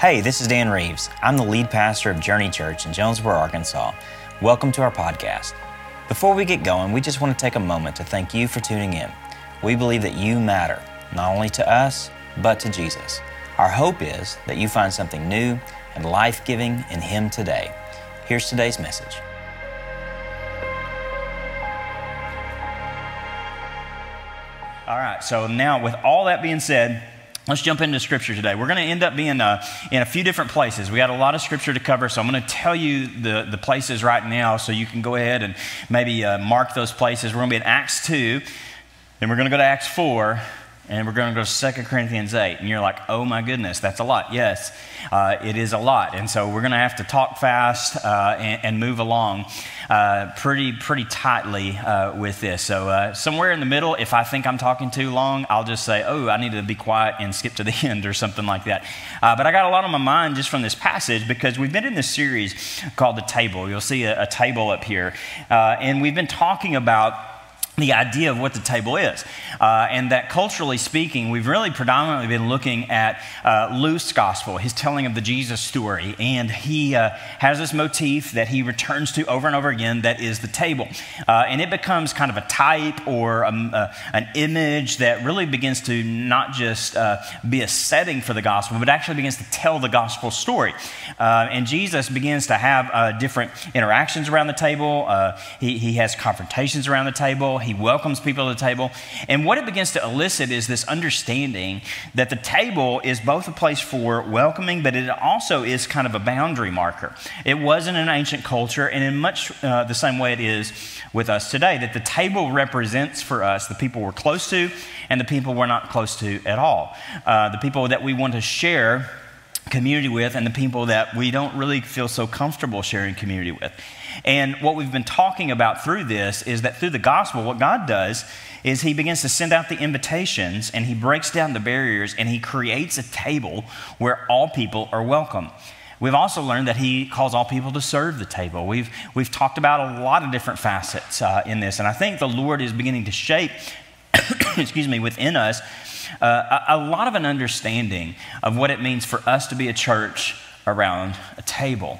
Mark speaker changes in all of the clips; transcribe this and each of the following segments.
Speaker 1: Hey, this is Dan Reeves. I'm the lead pastor of Journey Church in Jonesboro, Arkansas. Welcome to our podcast. Before we get going, we just want to take a moment to thank you for tuning in. We believe that you matter, not only to us, but to Jesus. Our hope is that you find something new and life giving in Him today. Here's today's message.
Speaker 2: All right, so now with all that being said, let's jump into scripture today. We're going to end up being uh, in a few different places. We got a lot of scripture to cover, so I'm going to tell you the, the places right now so you can go ahead and maybe uh, mark those places. We're going to be in Acts 2, then we're going to go to Acts 4, and we're going to go to 2 Corinthians 8. And you're like, oh my goodness, that's a lot. Yes, uh, it is a lot. And so we're going to have to talk fast uh, and, and, move along uh, pretty, pretty tightly uh, with this. So uh, somewhere in the middle, if I think I'm talking too long, I'll just say, oh, I need to be quiet and skip to the end or something like that. Uh, but I got a lot on my mind just from this passage because we've been in this series called The Table. You'll see a, a table up here. and we've been talking about the idea of what the table is. Uh, and that culturally speaking, we've really predominantly been looking at uh, Luke's gospel, his telling of the Jesus story. And he uh, has this motif that he returns to over and over again that is the table. Uh, and it becomes kind of a type or a, um, uh, an image that really begins to not just uh, be a setting for the gospel, but actually begins to tell the gospel story. and Jesus begins to have different interactions around the table, he, he has confrontations around the table. He welcomes people to the table. And what it begins to elicit is this understanding that the table is both a place for welcoming, but it also is kind of a boundary marker. It was in an ancient culture, and in much uh, the same way it is with us today, that the table represents for us the people we're close to and the people we're not close to at all. Uh, the people that we want to share community with and the people that we don't really feel so comfortable sharing community with. And what we've been talking about through this is that through the gospel, what God does is He begins to send out the invitations and He breaks down the barriers and He creates a table where all people are welcome. We've also learned that he calls all people to serve the table. We've, we've talked about a lot of different facets uh, in this, and I think the Lord is beginning to shape, excuse me, within us uh, a, a lot of an understanding of what it means for us to be a church around a table.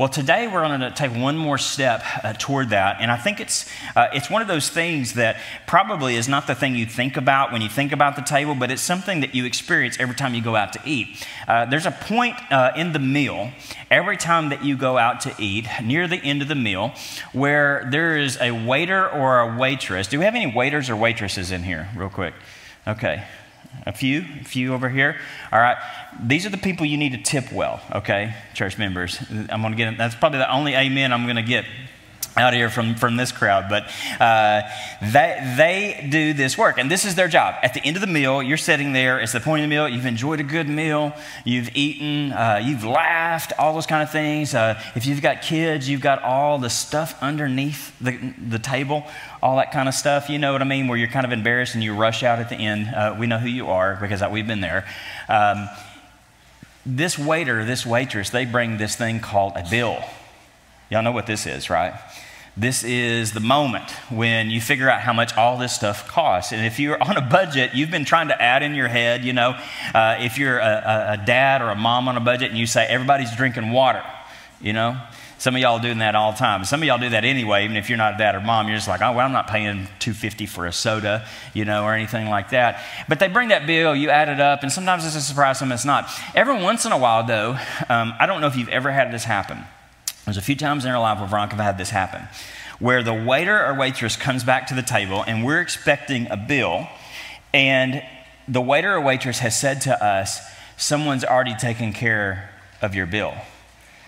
Speaker 2: Well, today we're going to take one more step uh, toward that, and I think it's uh, it's one of those things that probably is not the thing you think about when you think about the table, but it's something that you experience every time you go out to eat. Uh, there's a point uh, in the meal every time that you go out to eat, near the end of the meal, where there is a waiter or a waitress. Do we have any waiters or waitresses in here, real quick? Okay, a few, a few over here. All right. These are the people you need to tip well, okay, church members. I'm going to get, that's probably the only amen I'm going to get out here from, from this crowd, but uh, they, they do this work, and this is their job. At the end of the meal, you're sitting there, it's the point of the meal, you've enjoyed a good meal, you've eaten, uh, you've laughed, all those kind of things. Uh, if you've got kids, you've got all the stuff underneath the, the table, all that kind of stuff. You know what I mean? Where you're kind of embarrassed and you rush out at the end. Uh, we know who you are because we've been there. Um, this waiter, this waitress, they bring this thing called a bill. Y'all know what this is, right? This is the moment when you figure out how much all this stuff costs. And if you're on a budget, you've been trying to add in your head, you know, uh, if you're a, a, dad or a mom on a budget and you say everybody's drinking water, you know, some of y'all doing that all the time. Some of y'all do that anyway, even if you're not a dad or mom. You're just like, oh, well, I'm not paying 250 for a soda, you know, or anything like that. But they bring that bill, you add it up, and sometimes it's a surprise, sometimes it's not. Every once in a while, though, um, I don't know if you've ever had this happen. There's a few times in our life where Veronica had this happen, where the waiter or waitress comes back to the table and we're expecting a bill, and the waiter or waitress has said to us, someone's already taken care of your bill.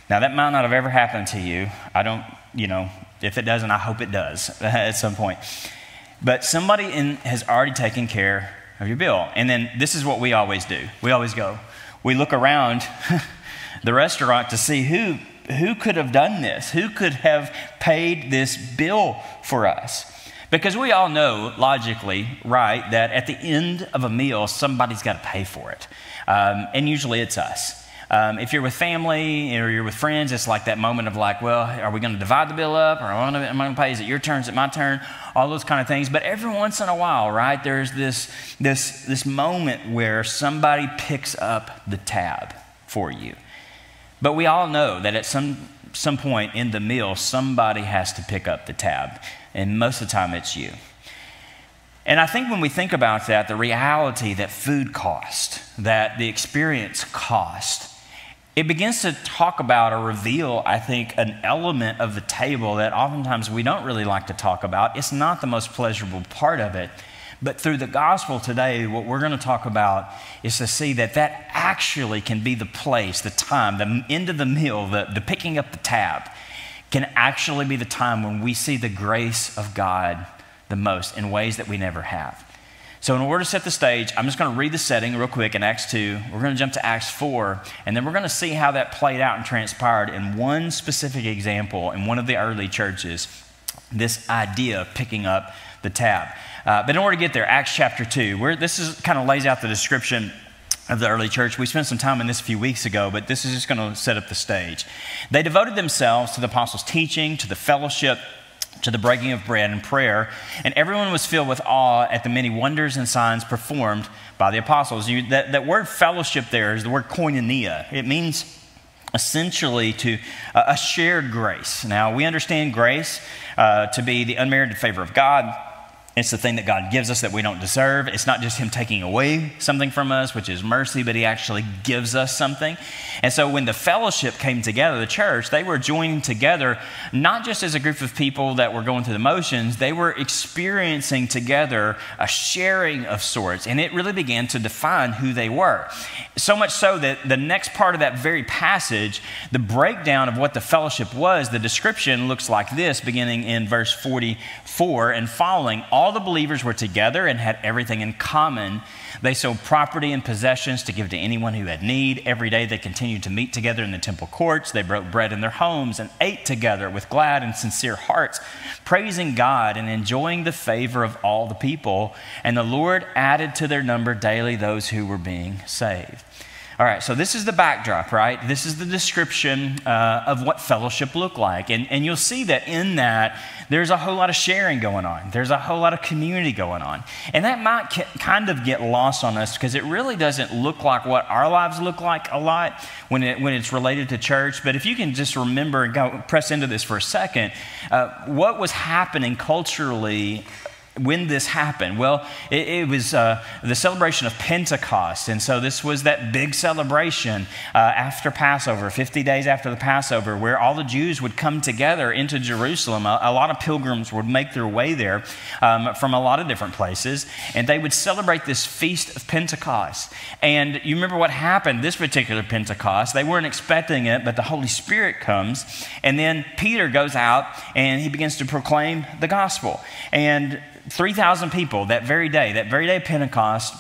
Speaker 2: Now, that might not have ever happened to you. I don't, you know, if it doesn't, I hope it does at some point. But somebody in, has already taken care of your bill. And then this is what we always do we always go, we look around the restaurant to see who, who could have done this, who could have paid this bill for us. Because we all know, logically, right, that at the end of a meal, somebody's got to pay for it. Um, and usually it's us. Um, if you're with family or you're with friends, it's like that moment of like, well, are we going to divide the bill up or am I going to pay? Is it your turn? Is it my turn? All those kind of things. But every once in a while, right, there's this, this, this moment where somebody picks up the tab for you. But we all know that at some, some point in the meal, somebody has to pick up the tab, and most of the time it's you. And I think when we think about that, the reality that food cost, that the experience cost, it begins to talk about or reveal, I think, an element of the table that oftentimes we don't really like to talk about. It's not the most pleasurable part of it. But through the gospel today, what we're going to talk about is to see that that actually can be the place, the time, the end of the meal, the, the picking up the tab, can actually be the time when we see the grace of God the most in ways that we never have. So, in order to set the stage, I'm just going to read the setting real quick in Acts 2. We're going to jump to Acts 4, and then we're going to see how that played out and transpired in one specific example in one of the early churches this idea of picking up the tab. Uh, but in order to get there, Acts chapter 2, where this is kind of lays out the description of the early church. We spent some time in this a few weeks ago, but this is just going to set up the stage. They devoted themselves to the apostles' teaching, to the fellowship, to the breaking of bread and prayer, and everyone was filled with awe at the many wonders and signs performed by the apostles. You, that, that word fellowship there is the word koinonia. It means essentially to uh, a shared grace. Now, we understand grace uh, to be the unmerited favor of God it's the thing that God gives us that we don't deserve. It's not just Him taking away something from us, which is mercy, but He actually gives us something. And so when the fellowship came together, the church, they were joining together not just as a group of people that were going through the motions, they were experiencing together a sharing of sorts. And it really began to define who they were. So much so that the next part of that very passage, the breakdown of what the fellowship was, the description looks like this, beginning in verse 44 and following. All all the believers were together and had everything in common. They sold property and possessions to give to anyone who had need. Every day they continued to meet together in the temple courts. They broke bread in their homes and ate together with glad and sincere hearts, praising God and enjoying the favor of all the people. And the Lord added to their number daily those who were being saved. All right, so this is the backdrop, right? This is the description uh, of what fellowship looked like. And, and you'll see that in that, there's a whole lot of sharing going on. There's a whole lot of community going on. And that might kind of get lost on us because it really doesn't look like what our lives look like a lot when, it, when it's related to church. But if you can just remember and go, press into this for a second, uh, what was happening culturally when this happened? Well, it, it was uh, the celebration of Pentecost. And so this was that big celebration uh, after Passover, 50 days after the Passover, where all the Jews would come together into Jerusalem. A, a lot of pilgrims would make their way there um, from a lot of different places, and they would celebrate this feast of Pentecost. And you remember what happened this particular Pentecost? They weren't expecting it, but the Holy Spirit comes, and then Peter goes out and he begins to proclaim the gospel. And 3,000 people that very day, that very day of Pentecost,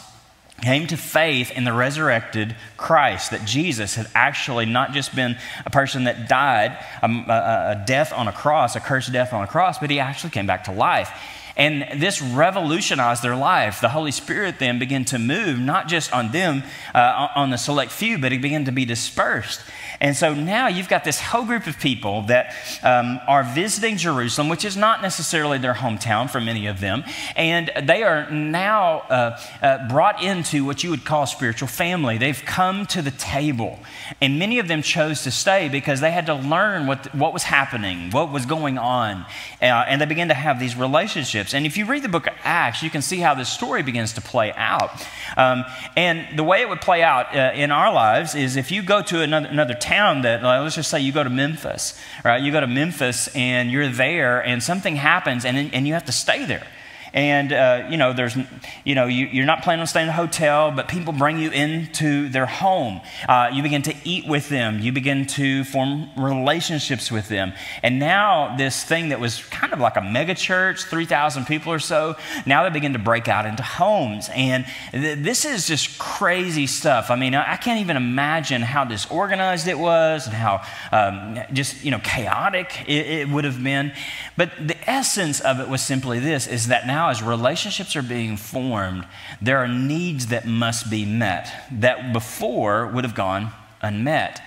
Speaker 2: came to faith in the resurrected Christ, that Jesus had actually not just been a person that died um, a, a, death on a cross, a cursed death on a cross, but he actually came back to life. And this revolutionized their life. The Holy Spirit then began to move, not just on them, uh, on the select few, but it began to be dispersed. And so now you've got this whole group of people that um, are visiting Jerusalem, which is not necessarily their hometown for many of them. And they are now uh, uh, brought into what you would call spiritual family. They've come to the table. And many of them chose to stay because they had to learn what, what was happening, what was going on. Uh, and they began to have these relationships. And if you read the book of Acts, you can see how this story begins to play out. Um, and the way it would play out uh, in our lives is if you go to another, another town, that, let's just say you go to Memphis, right? You go to Memphis and you're there and something happens and, and you have to stay there and uh, you know there's you know you, are not planning on staying in a hotel but people bring you into their home. Uh, you begin to eat with them. You begin to form relationships with them. And now this thing that was kind of like a mega church 3000 people or so now they begin to break out into homes. And th- this is just crazy stuff. I mean i can't even imagine how disorganized it was and how um, just you know chaotic it, it would have been. But the essence of it was simply this is that now now, as relationships are being formed, there are needs that must be met that before would have gone unmet.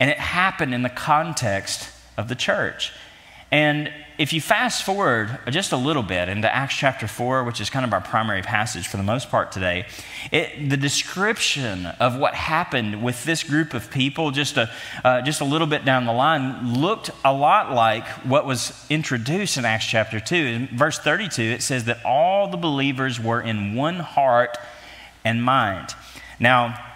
Speaker 2: And it happened in the context of the church. And if you fast forward just a little bit into Acts chapter 4, which is kind of our primary passage for the most part today, it, the description of what happened with this group of people just a, uh, just a little bit down the line looked a lot like what was introduced in Acts chapter 2. In verse 32, it says that all the believers were in one heart and mind. Now,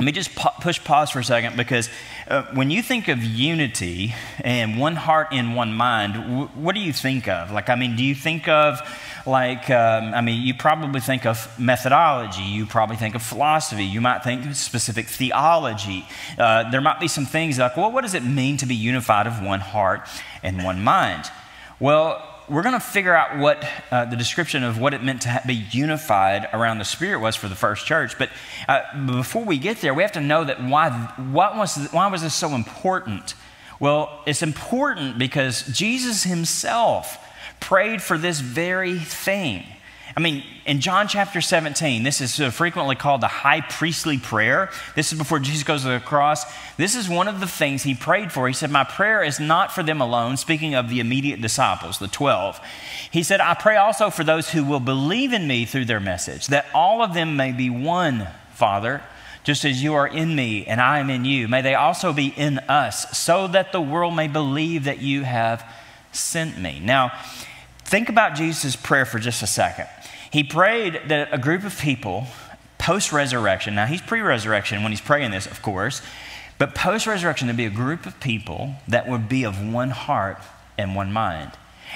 Speaker 2: let me just push pause for a second because uh, when you think of unity and one heart in one mind, what do you think of? Like, I mean, do you think of, like, um, I mean, you probably think of methodology, you probably think of philosophy, you might think of specific theology. Uh, there might be some things like, well, what does it mean to be unified of one heart and one mind? Well, we're going to figure out what uh, the description of what it meant to be unified around the Spirit was for the first church. But uh, before we get there, we have to know that why, what was, why was this so important? Well, it's important because Jesus himself prayed for this very thing. I mean, in John chapter 17, this is uh, frequently called the high priestly prayer. This is before Jesus goes to the cross. This is one of the things he prayed for. He said, My prayer is not for them alone, speaking of the immediate disciples, the 12. He said, I pray also for those who will believe in me through their message, that all of them may be one, Father, just as you are in me and I am in you. May they also be in us, so that the world may believe that you have sent me. Now, think about Jesus' prayer for just a second. He prayed that a group of people, post resurrection, now he's pre resurrection when he's praying this, of course, but post resurrection, to be a group of people that would be of one heart and one mind.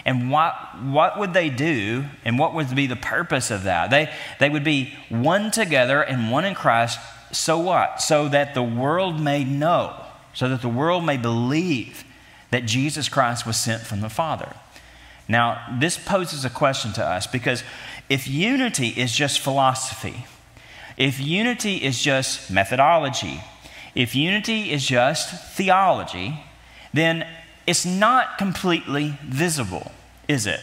Speaker 2: And what, what would they do, and what would be the purpose of that? They, they would be one together and one in Christ. So what? So that the world may know, so that the world may believe that Jesus Christ was sent from the Father. Now, this poses a question to us because if unity is just philosophy, if unity is just methodology, if unity is just theology, then it's not completely visible, is it?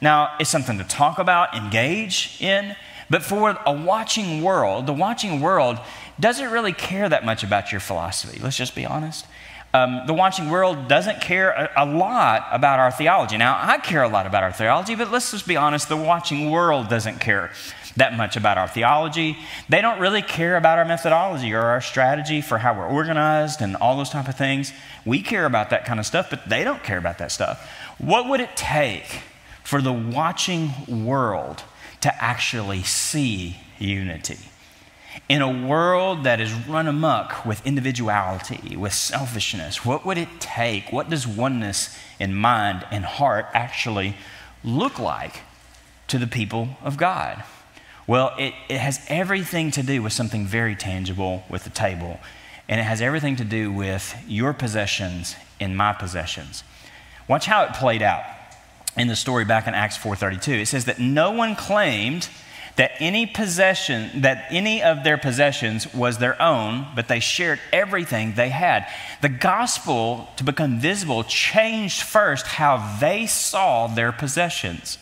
Speaker 2: Now, it's something to talk about, engage in, but for a watching world, the watching world doesn't really care that much about your philosophy. Let's just be honest. Um, the watching world doesn't care a, a, lot about our theology. Now, I care a lot about our theology, but let's just be honest the watching world doesn't care that much about our theology. They don't really care about our methodology or our strategy for how we're organized and all those type of things. We care about that kind of stuff, but they don't care about that stuff. What would it take for the watching world to actually see unity? In a world that is run amok with individuality, with selfishness, what would it take? What does oneness in mind and heart actually look like to the people of God? Well, it, it has everything to do with something very tangible with the table, and it has everything to do with your possessions and my possessions. Watch how it played out in the story back in Acts 4:32. It says that no one claimed that any possession that any of their possessions was their own but they shared everything they had. The gospel to become visible changed first how they saw their possessions.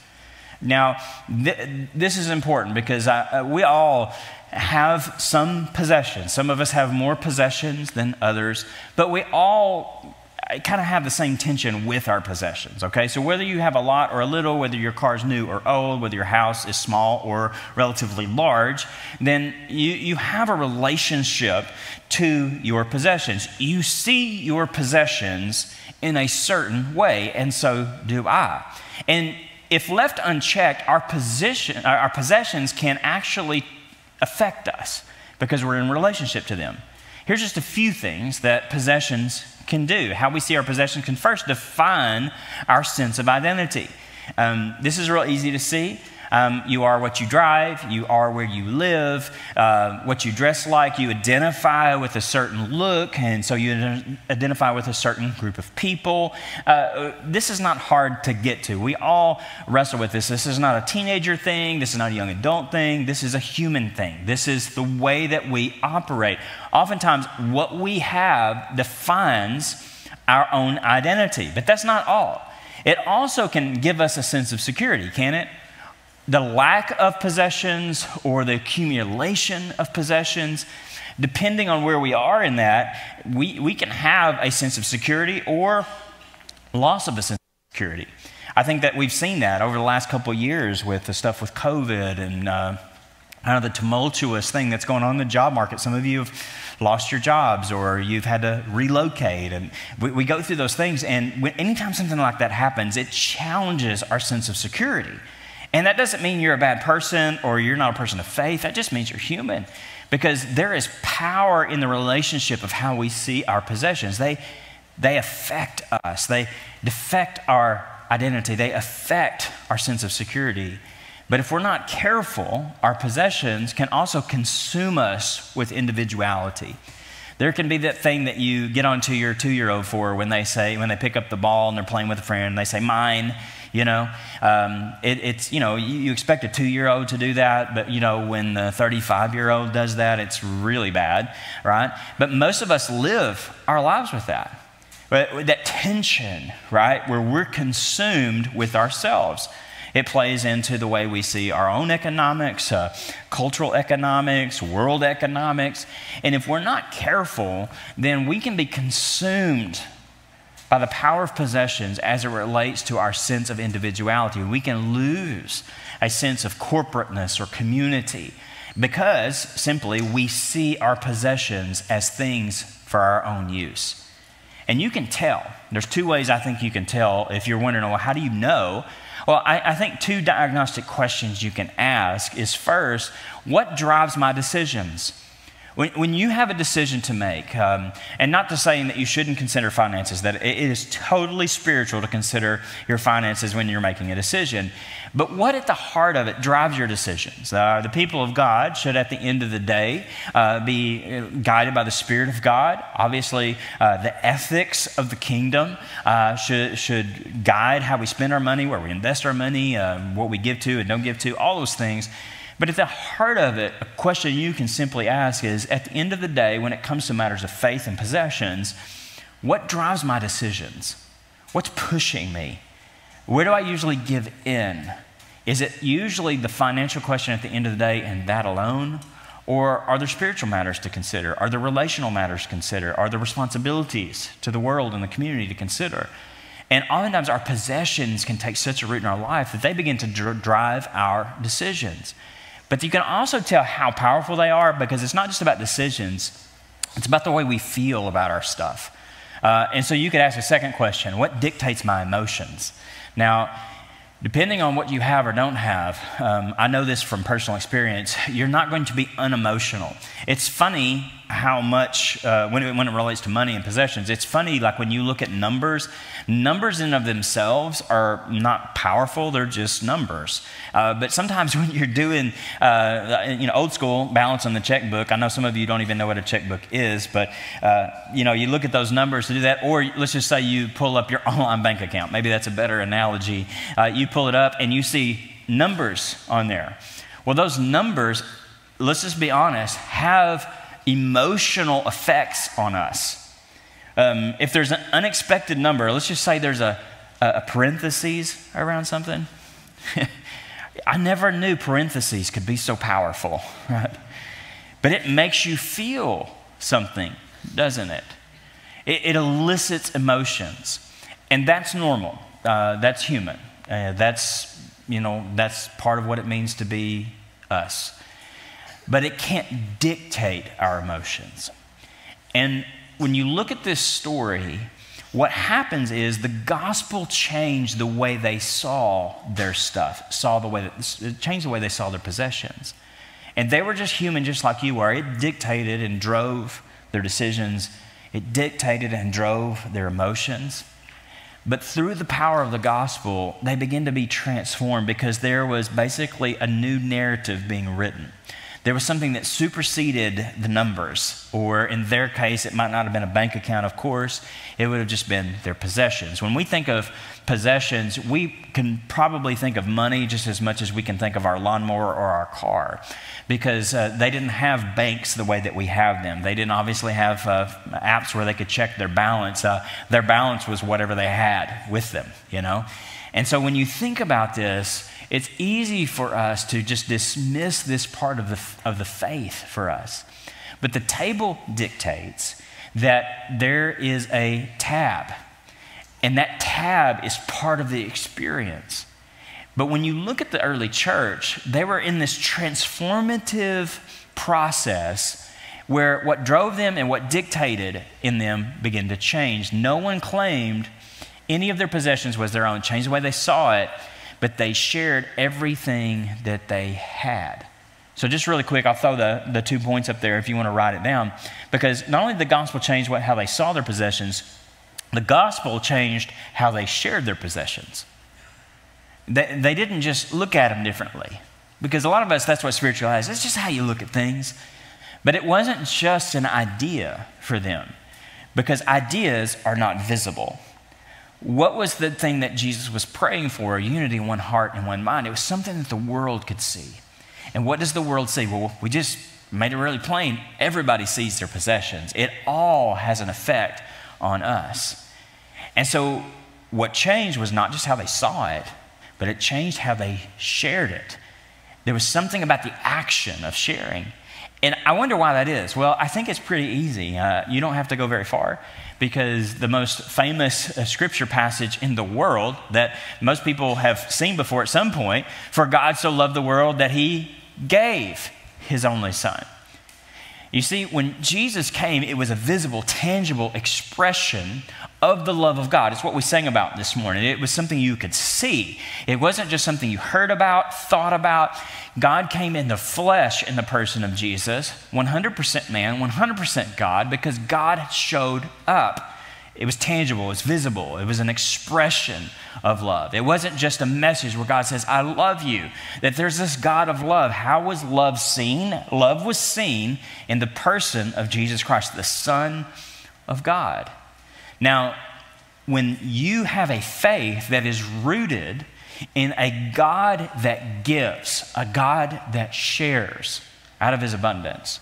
Speaker 2: Now th- this is important because I, uh, we all have some possessions. Some of us have more possessions than others but we all kind of have the same tension with our possessions, okay? So whether you have a lot or a little, whether your car's new or old, whether your house is small or relatively large, then you, you have a relationship to your possessions. You see your possessions in a certain way, and so do I. And if left unchecked, our, position, our possessions can actually affect us because we're in relationship to them. Here's just a few things that possessions can do. How we see our possessions can first define our sense of identity. Um, this is real easy to see. Um, you are what you drive, you are where you live, uh, what you dress like, you identify with a certain look, and so you identify with a certain group of people. Uh, this is not hard to get to. We all wrestle with this. This is not a teenager thing, this is not a young adult thing, this is a human thing. This is the way that we operate. Oftentimes, what we have defines our own identity, but that's not all. It also can give us a sense of security, can it? The lack of possessions or the accumulation of possessions, depending on where we are in that, we, we can have a sense of security or loss of a sense of security. I think that we've seen that over the last couple of years with the stuff with COVID and uh, kind of the tumultuous thing that's going on in the job market. Some of you have lost your jobs or you've had to relocate. And we, we go through those things. And when, anytime something like that happens, it challenges our sense of security. And that doesn't mean you're a bad person or you're not a person of faith. That just means you're human because there is power in the relationship of how we see our possessions. They, they affect us, they affect our identity, they affect our sense of security. But if we're not careful, our possessions can also consume us with individuality. There can be that thing that you get onto your two year old for when they say, when they pick up the ball and they're playing with a friend, and they say, mine, you know. Um, it, it's, you know, you, you expect a two year old to do that, but, you know, when the 35 year old does that, it's really bad, right? But most of us live our lives with that. But that tension, right, where we're consumed with ourselves. It plays into the way we see our own economics, uh, cultural economics, world economics. And if we're not careful, then we can be consumed by the power of possessions as it relates to our sense of individuality. We can lose a sense of corporateness or community because simply we see our possessions as things for our own use. And you can tell. There's two ways I think you can tell if you're wondering, well, how do you know well, I, I think two diagnostic questions you can ask is first, what drives my decisions? When, when you have a decision to make, um, and not to saying that you shouldn't consider finances, that it is totally spiritual to consider your finances when you're making a decision. But what at the heart of it drives your decisions? Uh, the people of God should, at the end of the day, uh, be uh, guided by the Spirit of God. Obviously, uh, the ethics of the kingdom uh, should, should guide how we spend our money, where we invest our money, um, what we give to and don't give to, all those things. But at the heart of it, a question you can simply ask is at the end of the day, when it comes to matters of faith and possessions, what drives my decisions? What's pushing me? Where do I usually give in? Is it usually the financial question at the end of the day and that alone? Or are there spiritual matters to consider? Are there relational matters to consider? Are there responsibilities to the world and the community to consider? And oftentimes, our possessions can take such a root in our life that they begin to dr- drive our decisions. But you can also tell how powerful they are because it's not just about decisions, it's about the way we feel about our stuff. Uh, and so you could ask a second question what dictates my emotions? Now, depending on what you have or don't have, um, I know this from personal experience, you're not going to be unemotional. It's funny how much, uh, when, it, when it relates to money and possessions, it's funny, like when you look at numbers, numbers in of themselves are not powerful, they're just numbers. Uh, but sometimes when you're doing, uh, you know, old school balance on the checkbook, I know some of you don't even know what a checkbook is, but, uh, you know, you look at those numbers to do that, or let's just say you pull up your online bank account. Maybe that's a better analogy. Uh, you pull it up and you see numbers on there. Well, those numbers, let's just be honest, have emotional effects on us. Um, if there's an unexpected number, let's just say there's a, a parentheses around something. I never knew parentheses could be so powerful, right? But it makes you feel something, doesn't it? It, it elicits emotions, and that's normal. Uh, that's human. Uh, that's you know that's part of what it means to be us but it can't dictate our emotions. And when you look at this story, what happens is the gospel changed the way they saw their stuff, saw the way that, changed the way they saw their possessions. And they were just human, just like you are. It dictated and drove their decisions, it dictated and drove their emotions. But through the power of the gospel, they begin to be transformed because there was basically a new narrative being written there was something that superseded the numbers, or in their case, it might not have been a bank account, of course, it would have just been their possessions. When we think of possessions, we can probably think of money just as much as we can think of our lawnmower or our car, because uh, they didn't have banks the way that we have them. They didn't obviously have uh, apps where they could check their balance. Uh, their balance was whatever they had with them, you know? And so when you think about this, it's easy for us to just dismiss this part of the, of the faith for us. But the table dictates that there is a tab. And that tab is part of the experience. But when you look at the early church, they were in this transformative process where what drove them and what dictated in them began to change. No one claimed any of their possessions was their own, changed the way they saw it, but they shared everything that they had. So, just really quick, I'll throw the, the two points up there if you want to write it down. Because not only did the gospel change what, how they saw their possessions, the gospel changed how they shared their possessions. They, they didn't just look at them differently. Because a lot of us, that's what spiritualized. It's just how you look at things. But it wasn't just an idea for them, because ideas are not visible. What was the thing that Jesus was praying for? Unity, one heart, and one mind. It was something that the world could see. And what does the world see? Well, we just made it really plain. Everybody sees their possessions, it all has an effect on us. And so, what changed was not just how they saw it, but it changed how they shared it. There was something about the action of sharing. And I wonder why that is. Well, I think it's pretty easy. Uh, you don't have to go very far because the most famous uh, scripture passage in the world that most people have seen before at some point for God so loved the world that he gave his only son. You see, when Jesus came, it was a visible, tangible expression of the love of God. It's what we sang about this morning. It was something you could see. It wasn't just something you heard about, thought about. God came in the flesh in the person of Jesus, 100% man, 100% God, because God showed up. It was tangible, it was visible, it was an expression of love. It wasn't just a message where God says, I love you, that there's this God of love. How was love seen? Love was seen in the person of Jesus Christ, the Son of God. Now, when you have a faith that is rooted in a God that gives, a God that shares out of his abundance,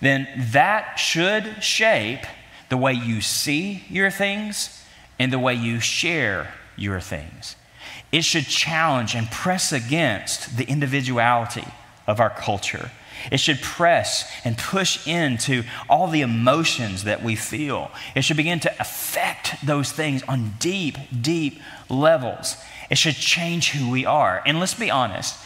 Speaker 2: then that should shape the way you see your things and the way you share your things. It should challenge and press against the individuality of our culture. It should press and push into all the emotions that we feel. It should begin to affect those things on deep, deep levels. It should change who we are. And let's be honest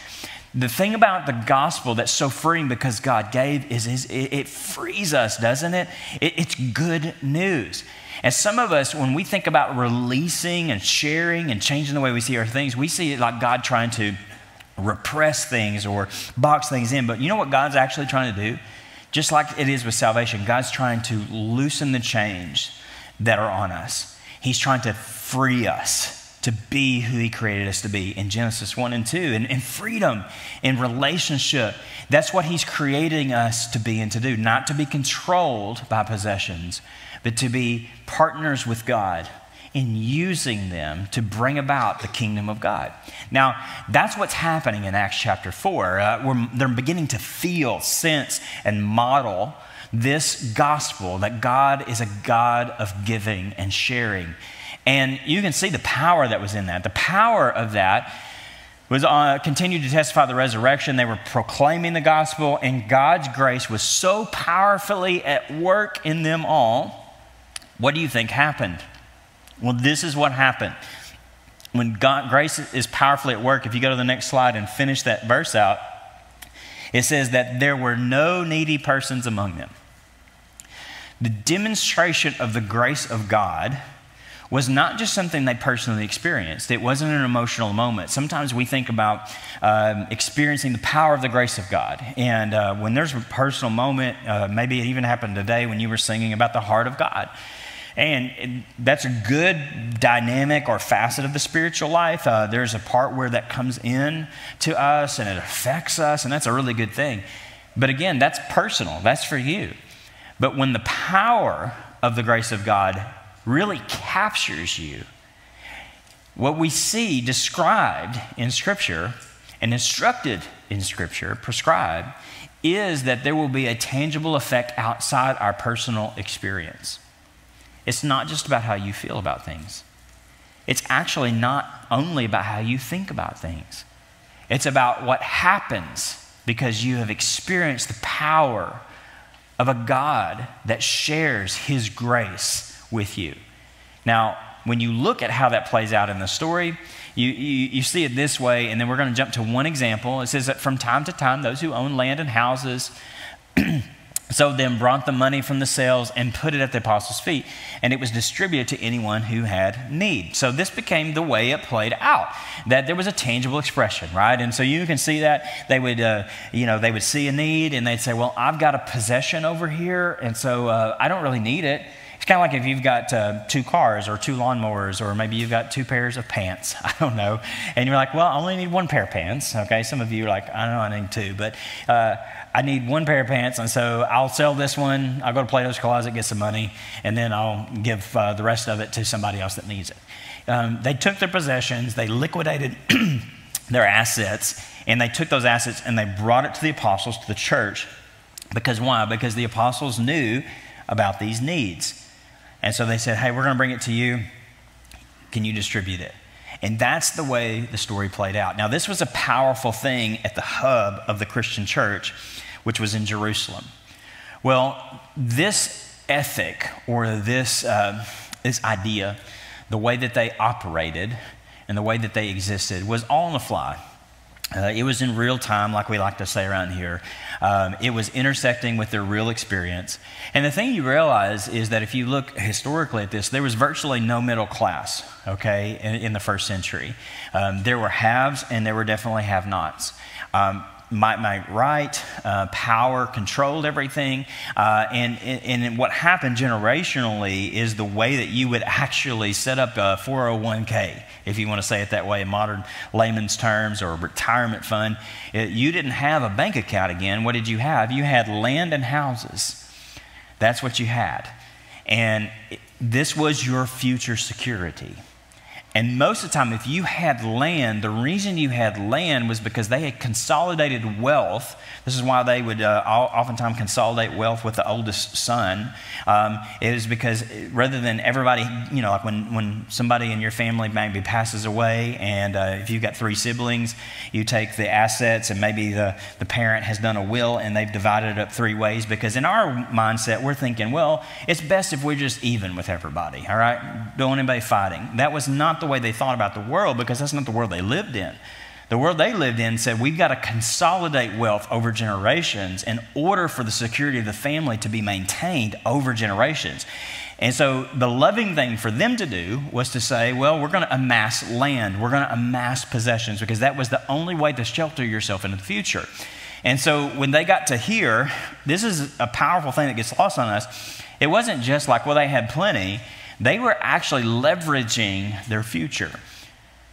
Speaker 2: the thing about the gospel that's so freeing because God gave is, is it, it, frees us, doesn't it? it? It's good news. And some of us, when we think about releasing and sharing and changing the way we see our things, we see it like God trying to repress things or box things in. But you know what God's actually trying to do? Just like it is with salvation, God's trying to loosen the chains that are on us. He's trying to free us to be who He created us to be in Genesis 1 and 2, and, and freedom in relationship. That's what He's creating us to be and to do, not to be controlled by possessions, but to be partners with God in using them to bring about the kingdom of God. Now, that's what's happening in Acts chapter 4. Uh, they're beginning to feel, sense, and model this gospel that God is a God of giving and sharing and you can see the power that was in that. The power of that was uh, continued to testify the resurrection. They were proclaiming the gospel, and God's grace was so powerfully at work in them all. What do you think happened? Well, this is what happened. When God, grace is powerfully at work, if you go to the next slide and finish that verse out, it says that there were no needy persons among them. The demonstration of the grace of God was not just something they personally experienced. It wasn't an emotional moment. Sometimes we think about um, experiencing the power of the grace of God. And uh, when there's a personal moment, uh, maybe it even happened today when you were singing about the heart of God. And that's a good dynamic or facet of the spiritual life. Uh, there's a part where that comes in to us and it affects us, and that's a really good thing. But again, that's personal, that's for you. But when the power of the grace of God really captures you. What we see described in Scripture and instructed in Scripture, prescribed, is that there will be a tangible effect outside our personal experience. It's not just about how you feel about things, it's actually not only about how you think about things. It's about what happens because you have experienced the power of a God that shares His grace with you. Now, when you look at how that plays out in the story, you, you, you see it this way, and then we're going to jump to one example. It says that from time to time, those who own land and houses so then brought the money from the sales and put it at the apostles' feet, and it was distributed to anyone who had need. So this became the way it played out. That there was a tangible expression, right? And so you can see that they would, uh, you know, they would see a need and they'd say, "Well, I've got a possession over here, and so uh, I don't really need it." Kind of like if you've got uh, two cars or two lawnmowers, or maybe you've got two pairs of pants. I don't know, and you're like, "Well, I only need one pair of pants." Okay, some of you are like, "I don't know, I need two, but uh, I need one pair of pants, and so I'll sell this one. I'll go to Plato's Closet, get some money, and then I'll give uh, the rest of it to somebody else that needs it. Um, they took their possessions, they liquidated their assets, and they took those assets and they brought it to the apostles, to the church. Because why? Because the apostles knew about these needs. And so they said, hey, we're going to bring it to you. Can you distribute it? And that's the way the story played out. Now, this was a powerful thing at the hub of the Christian church which was in Jerusalem. Well, this ethic or this, uh, this idea, the way that they operated and the way that they existed was all on the fly. Uh, it was in real time, like we like to say around here. Um, it was intersecting with their real experience. And the thing you realize is that if you look historically at this, there was virtually no middle class, okay, in, in the first century. Um, there were haves and there were definitely have nots. Um, might, right, uh, power controlled everything. Uh, and, and what happened generationally is the way that you would actually set up a 401k, if you want to say it that way in modern layman's terms, or retirement fund. It, you didn't have a bank account again. What did you have? You had land and houses. That's what you had. And this was your future security. And most of the time, if you had land, the reason you had land was because they had consolidated wealth. This is why they would uh, oftentimes consolidate wealth with the oldest son. Um, it is because rather than everybody, you know, like when, when somebody in your family maybe passes away, and uh, if you've got three siblings, you take the assets, and maybe the, the parent has done a will and they've divided it up three ways. Because in our mindset, we're thinking, well, it's best if we're just even with everybody, all right? Don't anybody fighting. That was not the the way they thought about the world because that's not the world they lived in. The world they lived in said we've got to consolidate wealth over generations in order for the security of the family to be maintained over generations. And so the loving thing for them to do was to say, well, we're going to amass land, we're going to amass possessions because that was the only way to shelter yourself in the future. And so when they got to here, this is a powerful thing that gets lost on us. It wasn't just like, well, they had plenty. They were actually leveraging their future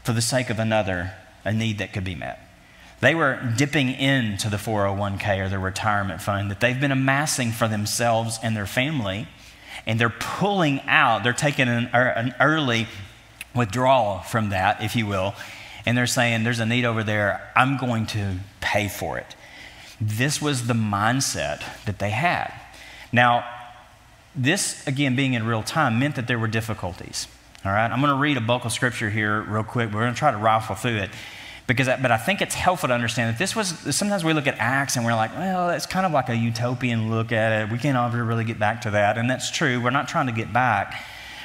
Speaker 2: for the sake of another, a need that could be met. They were dipping into the 401k or the retirement fund that they've been amassing for themselves and their family, and they're pulling out, they're taking an, er, an early withdrawal from that, if you will, and they're saying, There's a need over there, I'm going to pay for it. This was the mindset that they had. Now, this, again, being in real time, meant that there were difficulties. All right, I'm going to read a bulk of scripture here real quick. We're going to try to rifle through it. Because, but I think it's helpful to understand that this was, sometimes we look at Acts and we're like, well, it's kind of like a utopian look at it. We can't ever really get back to that. And that's true. We're not trying to get back.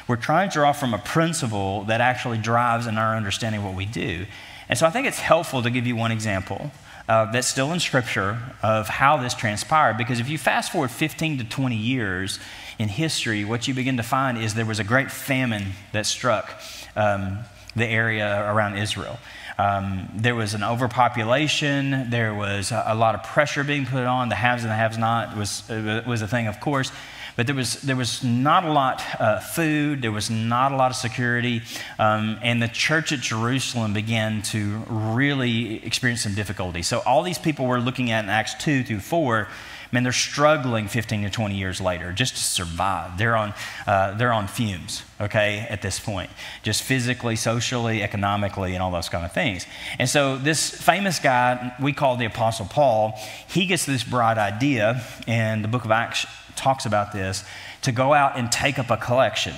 Speaker 2: We're trying to draw from a principle that actually drives in our understanding what we do. And so I think it's helpful to give you one example uh, that's still in Scripture of how this transpired. Because if you fast forward 15 to 20 years, in history, what you begin to find is there was a great famine that struck um, the area around Israel. Um, there was an overpopulation. There was a, a, lot of pressure being put on. The haves and the haves not was, was a thing, of course. But there was, there was not a lot uh, food. There was not a lot of security. Um, and the church at Jerusalem began to really experience some difficulty. So all these people we're looking at in Acts 2 through 4 man, they're struggling 15 to 20 years later just to survive. They're on, uh, they're on fumes, okay, at this point, just physically, socially, economically, and all those kind of things. And so, this famous guy we call the Apostle Paul, he gets this bright idea, and the book of Acts talks about this, to go out and take up a collection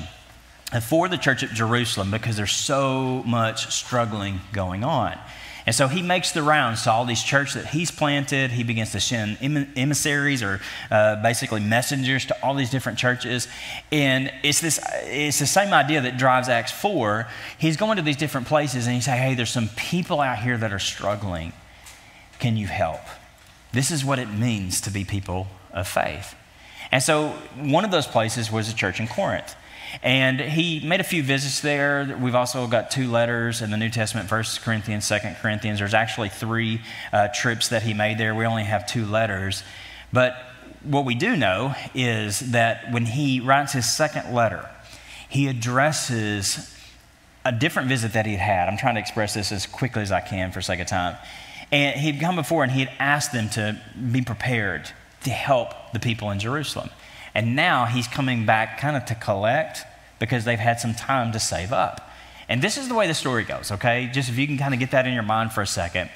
Speaker 2: for the church at Jerusalem because there's so much struggling going on. And so he makes the rounds to all these churches that he's planted. He begins to send emissaries or uh, basically messengers to all these different churches. And it's, this, it's the same idea that drives Acts 4. He's going to these different places and he's saying, hey, there's some people out here that are struggling. Can you help? This is what it means to be people of faith. And so one of those places was a church in Corinth. And he made a few visits there. We've also got two letters in the New Testament, First Corinthians, Second Corinthians. There's actually three uh, trips that he made there. We only have two letters. But what we do know is that when he writes his second letter, he addresses a different visit that he'd had. I'm trying to express this as quickly as I can for sake of time. And he'd come before and he had asked them to be prepared to help the people in Jerusalem. And now he's coming back kind of to collect because they've had some time to save up. And this is the way the story goes, okay? Just if you can kind of get that in your mind for a second.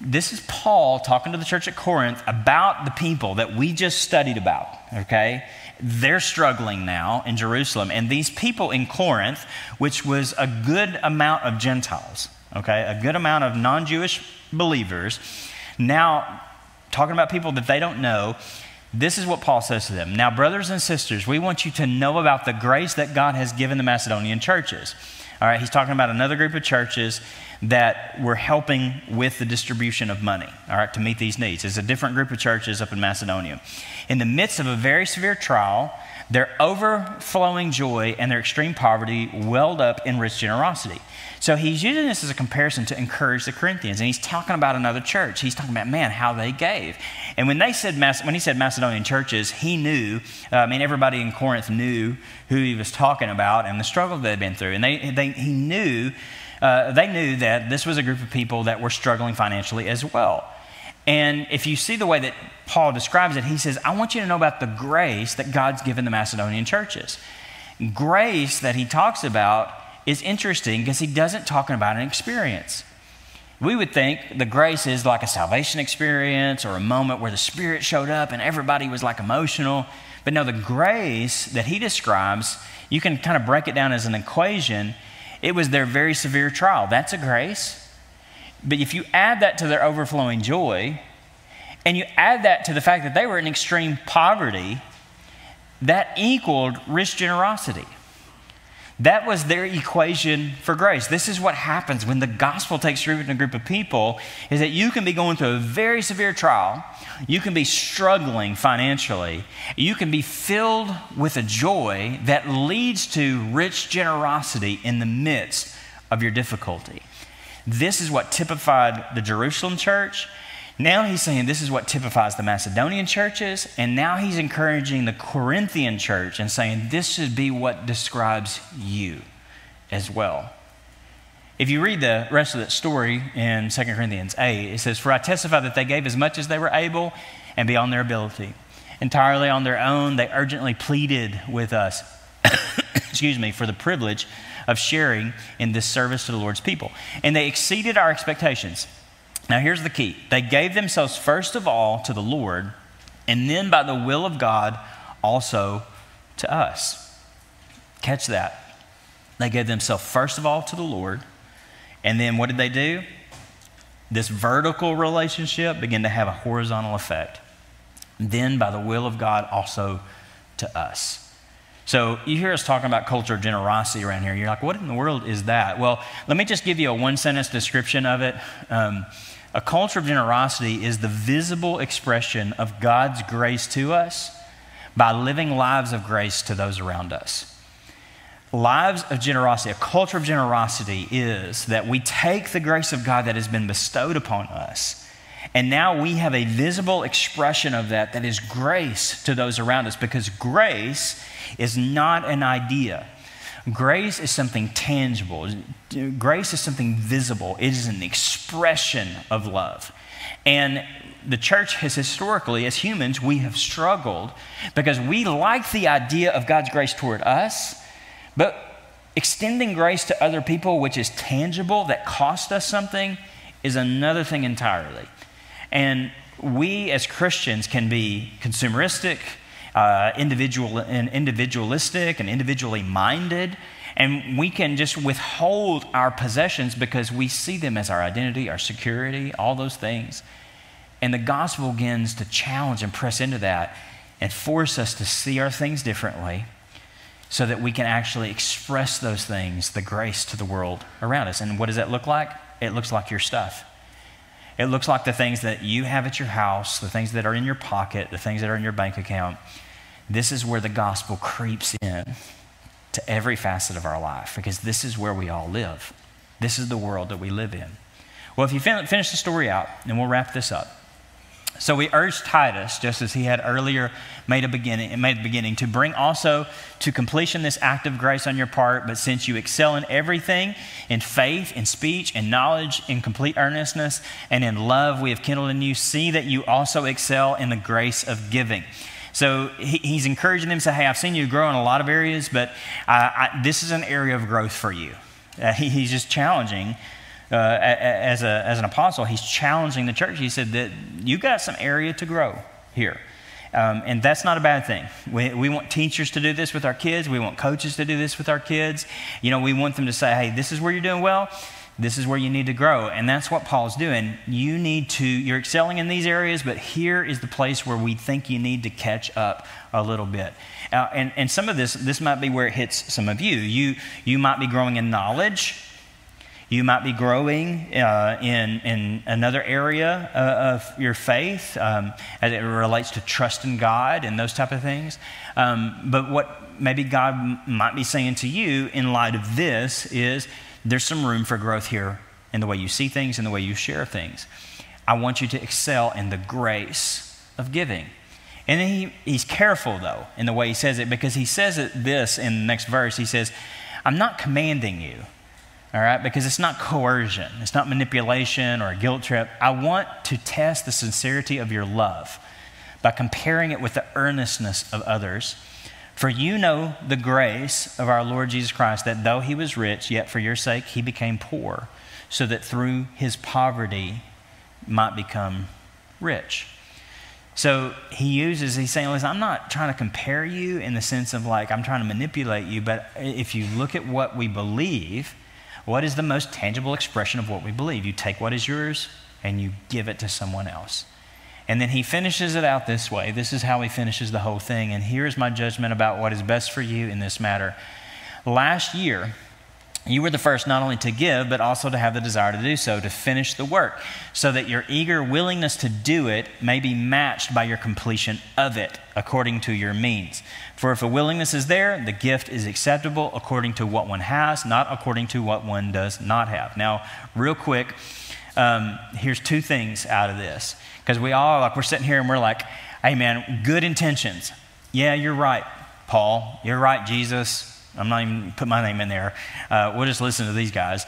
Speaker 2: This is Paul talking to the church at Corinth about the people that we just studied about, okay? They're struggling now in Jerusalem. And these people in Corinth, which was a good amount of Gentiles, okay, a good amount of non Jewish believers, now talking about people that they don't know, this is what Paul says to them. Now, brothers and sisters, we want you to know about the grace that God has given the Macedonian churches. All right, he's talking about another group of churches that were helping with the distribution of money, all right, to meet these needs. It's a different group of churches up in Macedonia. In the midst of a very severe trial, their overflowing joy and their extreme poverty welled up in rich generosity. So he's using this as a comparison to encourage the Corinthians. And he's talking about another church. He's talking about, man, how they gave. And when, they said, when he said Macedonian churches, he knew, uh, I mean, everybody in Corinth knew who he was talking about and the struggle they'd been through. And they, they, he knew, uh, they knew that this was a group of people that were struggling financially as well. And if you see the way that Paul describes it, he says, I want you to know about the grace that God's given the Macedonian churches. Grace that he talks about is interesting because he doesn't talk about an experience. We would think the grace is like a salvation experience or a moment where the Spirit showed up and everybody was like emotional. But no, the grace that he describes, you can kind of break it down as an equation. It was their very severe trial. That's a grace. But if you add that to their overflowing joy, and you add that to the fact that they were in extreme poverty, that equaled rich generosity. That was their equation for grace. This is what happens when the gospel takes root in a group of people is that you can be going through a very severe trial, you can be struggling financially, you can be filled with a joy that leads to rich generosity in the midst of your difficulty. This is what typified the Jerusalem church now he's saying this is what typifies the Macedonian churches, and now he's encouraging the Corinthian church and saying this should be what describes you as well. If you read the rest of that story in 2 Corinthians 8, it says, For I testify that they gave as much as they were able and beyond their ability. Entirely on their own, they urgently pleaded with us, excuse me, for the privilege of sharing in this service to the Lord's people. And they exceeded our expectations. Now, here's the key they gave themselves first of all to the Lord, and then by the will of God also to us. Catch that. They gave themselves first of all to the Lord, and then what did they do? This vertical relationship began to have a horizontal effect. Then, by the will of God, also to us. So you hear us talking about culture of generosity around here. You're like, what in the world is that? Well, let me just give you a one sentence description of it. Um, a culture of generosity is the visible expression of God's grace to us by living lives of grace to those around us. Lives of generosity, a culture of generosity is that we take the grace of God that has been bestowed upon us, and now we have a visible expression of that that is grace to those around us because grace is not an idea. Grace is something tangible. Grace is something visible. It is an expression of love. And the church has historically, as humans, we have struggled because we like the idea of God's grace toward us, but extending grace to other people, which is tangible, that cost us something, is another thing entirely. And we as Christians can be consumeristic, uh, individual and individualistic and individually minded. And we can just withhold our possessions because we see them as our identity, our security, all those things. And the gospel begins to challenge and press into that and force us to see our things differently so that we can actually express those things, the grace to the world around us. And what does that look like? It looks like your stuff. It looks like the things that you have at your house, the things that are in your pocket, the things that are in your bank account. This is where the gospel creeps in to every facet of our life because this is where we all live. This is the world that we live in. Well, if you fin- finish the story out, and we'll wrap this up. So we urge Titus, just as he had earlier made a beginning, made a beginning, to bring also to completion this act of grace on your part. But since you excel in everything, in faith, in speech, in knowledge, in complete earnestness, and in love, we have kindled in you. See that you also excel in the grace of giving. So he, he's encouraging them to say, "Hey, I've seen you grow in a lot of areas, but I, this is an area of growth for you." Uh, he, he's just challenging uh, as, a, as an apostle, he's challenging the church. He said that you got some area to grow here. Um, and that's not a bad thing. We, we want teachers to do this with our kids. We want coaches to do this with our kids. You know, we want them to say, hey, this is where you're doing well. This is where you need to grow. And that's what Paul's doing. You need to, you're excelling in these areas, but here is the place where we think you need to catch up a little bit. Uh, and, and some of this, this might be where it hits some of you. You, you might be growing in knowledge you might be growing uh, in, in another area uh, of your faith um, as it relates to trust in God and those type of things. Um, but what maybe God might be saying to you in light of this is there's some room for growth here in the way you see things and the way you share things. I want you to excel in the grace of giving. And he, he's careful, though, in the way he says it, because he says it this in the next verse. He says, I'm not commanding you all right? Because it's not coercion, it's not manipulation or a guilt trip. I want to test the sincerity of your love by comparing it with the earnestness of others. For you know the grace of our Lord Jesus Christ, that though he was rich, yet for your sake he became poor, so that through his poverty might become rich. So he uses, he's saying, listen, I'm not trying to compare you in the sense of like I'm trying to manipulate you, but if you look at what we believe, what is the most tangible expression of what we believe? You take what is yours and you give it to someone else. And then he finishes it out this way. This is how he finishes the whole thing. And here's my judgment about what is best for you in this matter. Last year, you were the first not only to give, but also to have the desire to do so, to finish the work, so that your eager willingness to do it may be matched by your completion of it, according to your means. For if a willingness is there, the gift is acceptable according to what one has, not according to what one does not have. Now, real quick, um, here's two things out of this. Because we all, like, we're sitting here and we're like, hey, man, good intentions. Yeah, you're right, Paul. You're right, Jesus. I'm not even put my name in there. Uh, we'll just listen to these guys.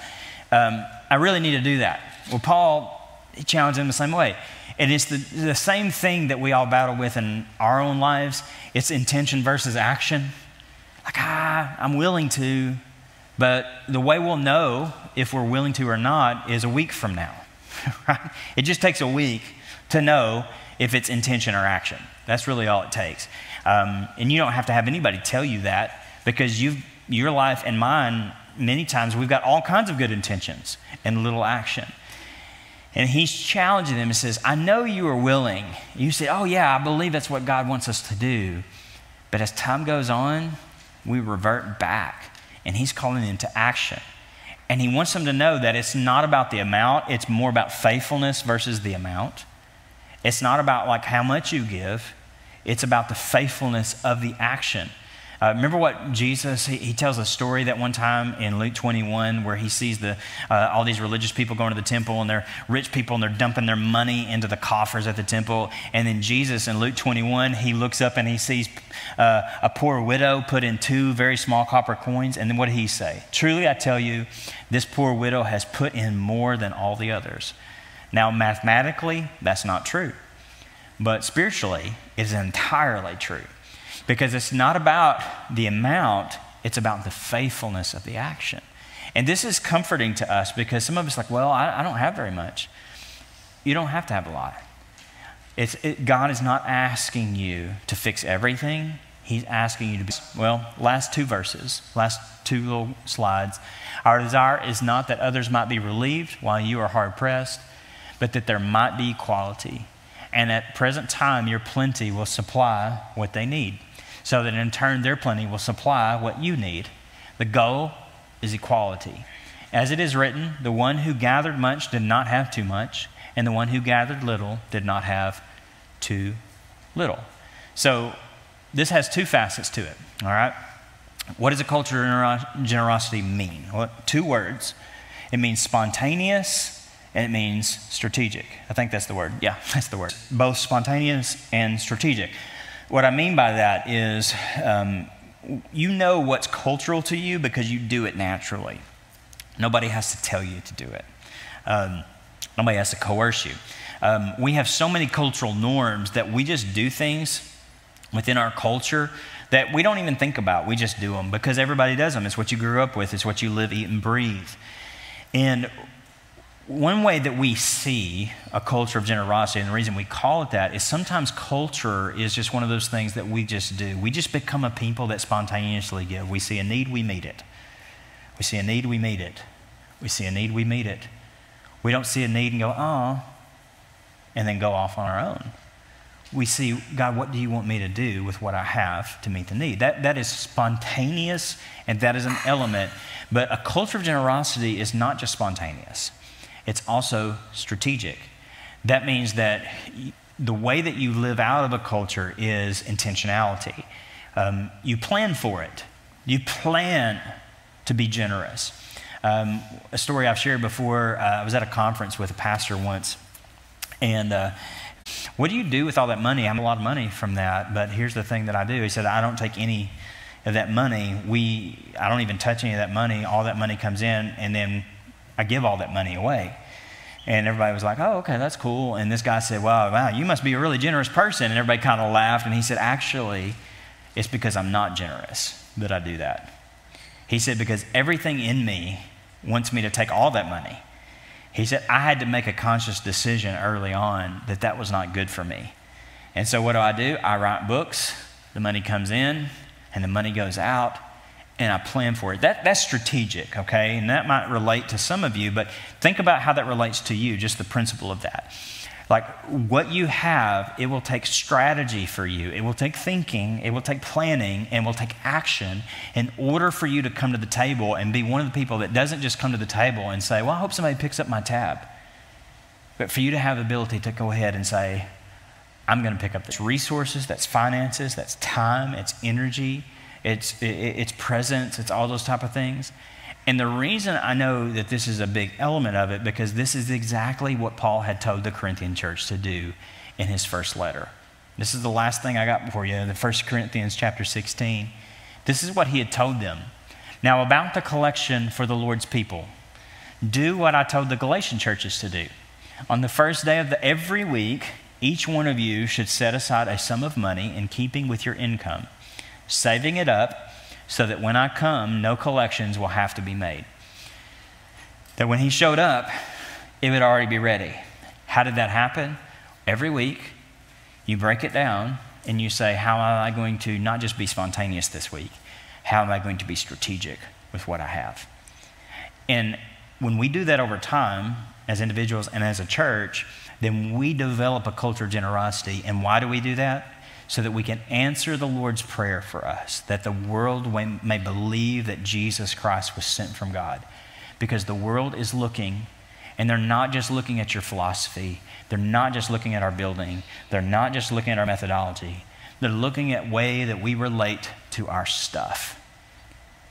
Speaker 2: Um, I really need to do that. Well, Paul, he challenged them the same way. And it's the, the same thing that we all battle with in our own lives. It's intention versus action. Like, ah, I'm willing to, but the way we'll know if we're willing to or not is a week from now. Right? It just takes a week to know if it's intention or action. That's really all it takes. Um, and you don't have to have anybody tell you that because you've, your life and mine, many times we've got all kinds of good intentions and little action. And he's challenging them and says, I know you are willing. You say, Oh, yeah, I believe that's what God wants us to do. But as time goes on, we revert back. And he's calling them to action. And he wants them to know that it's not about the amount, it's more about faithfulness versus the amount. It's not about like how much you give, it's about the faithfulness of the action. Uh, remember what Jesus, he, he, tells a story that one time in Luke 21 where he sees the, uh, all these religious people going to the temple and they're rich people and they're dumping their money into the coffers at the temple. And then Jesus in Luke 21, he looks up and he sees uh, a poor widow put in two very small copper coins. And then what did he say? Truly, I tell you, this poor widow has put in more than all the others. Now, mathematically, that's not true. But spiritually, it is entirely true because it's not about the amount, it's about the faithfulness of the action. And this is comforting to us because some of us like, well, I, I don't have very much. You don't have to have a lot. It, God is not asking you to fix everything. He's asking you to be, well, last two verses, last two little slides. Our desire is not that others might be relieved while you are hard pressed, but that there might be equality. And at present time, your plenty will supply what they need, so that in turn, their plenty will supply what you need. The goal is equality. As it is written, the one who gathered much did not have too much, and the one who gathered little did not have too little. So this has two facets to it, all right? What does a culture of generosity mean? Well, two words. It means spontaneous and it means strategic. I think that's the word. Yeah, that's the word. Both spontaneous and strategic. What I mean by that is um, you know what's cultural to you because you do it naturally. Nobody has to tell you to do it, um, nobody has to coerce you. Um, we have so many cultural norms that we just do things within our culture that we don't even think about. We just do them because everybody does them. It's what you grew up with, it's what you live, eat, and breathe. And one way that we see a culture of generosity, and the reason we call it that, is sometimes culture is just one of those things that we just do. We just become a people that spontaneously give. We see a need, we meet it. We see a need, we meet it. We see a need, we meet it. We don't see a need and go, oh, and then go off on our own we see, God, what do you want me to do with what I have to meet the need? That, that is spontaneous and that is an element. But a culture of generosity is not just spontaneous, it's also strategic. That means that the way that you live out of a culture is intentionality. Um, you plan for it, you plan to be generous. Um, a story I've shared before uh, I was at a conference with a pastor once, and uh, what do you do with all that money? I have a lot of money from that, but here's the thing that I do. He said, I don't take any of that money. We, I don't even touch any of that money. All that money comes in, and then I give all that money away. And everybody was like, oh, okay, that's cool. And this guy said, wow, wow, you must be a really generous person. And everybody kind of laughed. And he said, actually, it's because I'm not generous that I do that. He said, because everything in me wants me to take all that money he said, I had to make a conscious decision early on that that was not good for me. And so what do I do? I write books, the money comes in, and the money goes out, and I plan for it. That, that's strategic, okay? And that might relate to some of you, but think about how that relates to you, just the principle of that. Like what you have, it will take strategy for you. It will take thinking, it will take planning, and will take action in order for you to come to the table and be one of the people that doesn't just come to the table and say, Well, I hope somebody picks up my tab. But for you to have the ability to go ahead and say, I'm going to pick up this resources, that's finances, that's time, it's energy, it's, it's presence, it's all those type of things. And the reason I know that this is a big element of it, because this is exactly what Paul had told the Corinthian church to do in his first letter. This is the last thing I got for you, in the 1 Corinthians chapter 16. This is what he had told them. Now, about the collection for the Lord's people, do what I told the Galatian churches to do. On the first day of the, every week, each one of you should set aside a sum of money in keeping with your income, saving it up so that when I come, no collections will have to be made. That when he showed up, it would already be ready. How did that happen? Every week, you break it down and you say, How am I going to not just be spontaneous this week? How am I going to be strategic with what I have? And when we do that over time, as individuals and as a church, then we develop a culture of generosity. And why do we do that? So that we can answer the Lord's prayer for us, that the world may believe that Jesus Christ was sent from God. Because the world is looking, and they're not just looking at your philosophy, they're not just looking at our building, they're not just looking at our methodology, they're looking at way that we relate to our stuff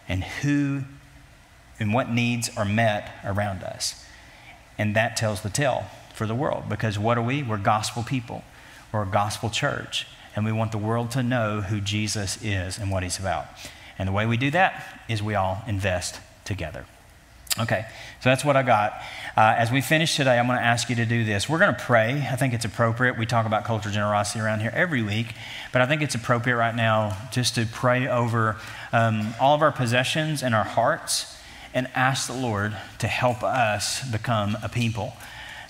Speaker 2: and who and what needs are met around us. And that tells the tale for the world because what are we? We're gospel people. We're a gospel church and we want the world to know who Jesus is and what he's about. And the way we do that is we all invest together. Okay, so that's what I got. Uh, as we finish today, I'm going to ask you to do this. We're going to pray. I think it's appropriate. We talk about cultural generosity around here every week, but I think it's appropriate right now just to pray over um, all of our possessions and our hearts and ask the Lord to help us become a people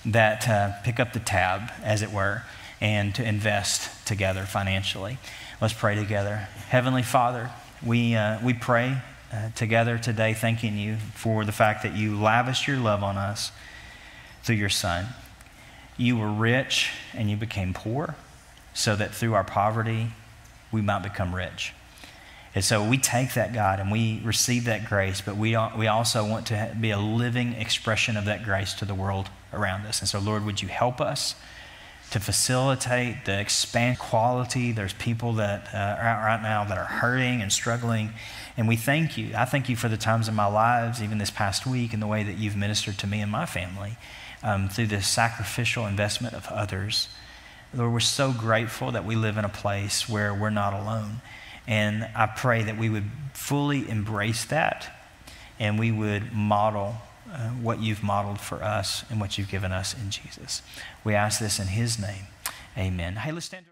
Speaker 2: that uh, pick up the tab, as it were, and to invest together financially. Let's pray together. Heavenly Father, we, uh, we pray uh, together today, thanking you for the fact that you lavished your love on us through your Son. You were rich and you became poor so that through our poverty we might become rich. And so we take that, God, and we receive that grace, but we, we also want to be a living expression of that grace to the world around us. And so, Lord, would you help us to facilitate the expand quality? There's people that uh, are out right now that are hurting and struggling. And we thank you. I thank you for the times in my lives, even this past week, and the way that you've ministered to me and my family um, through this sacrificial investment of others. Lord, we're so grateful that we live in a place where we're not alone. And I pray that we would fully embrace that and we would model uh, what you've modeled for us and what you've given us in Jesus. We ask this in his name. Amen. Hey, let's stand.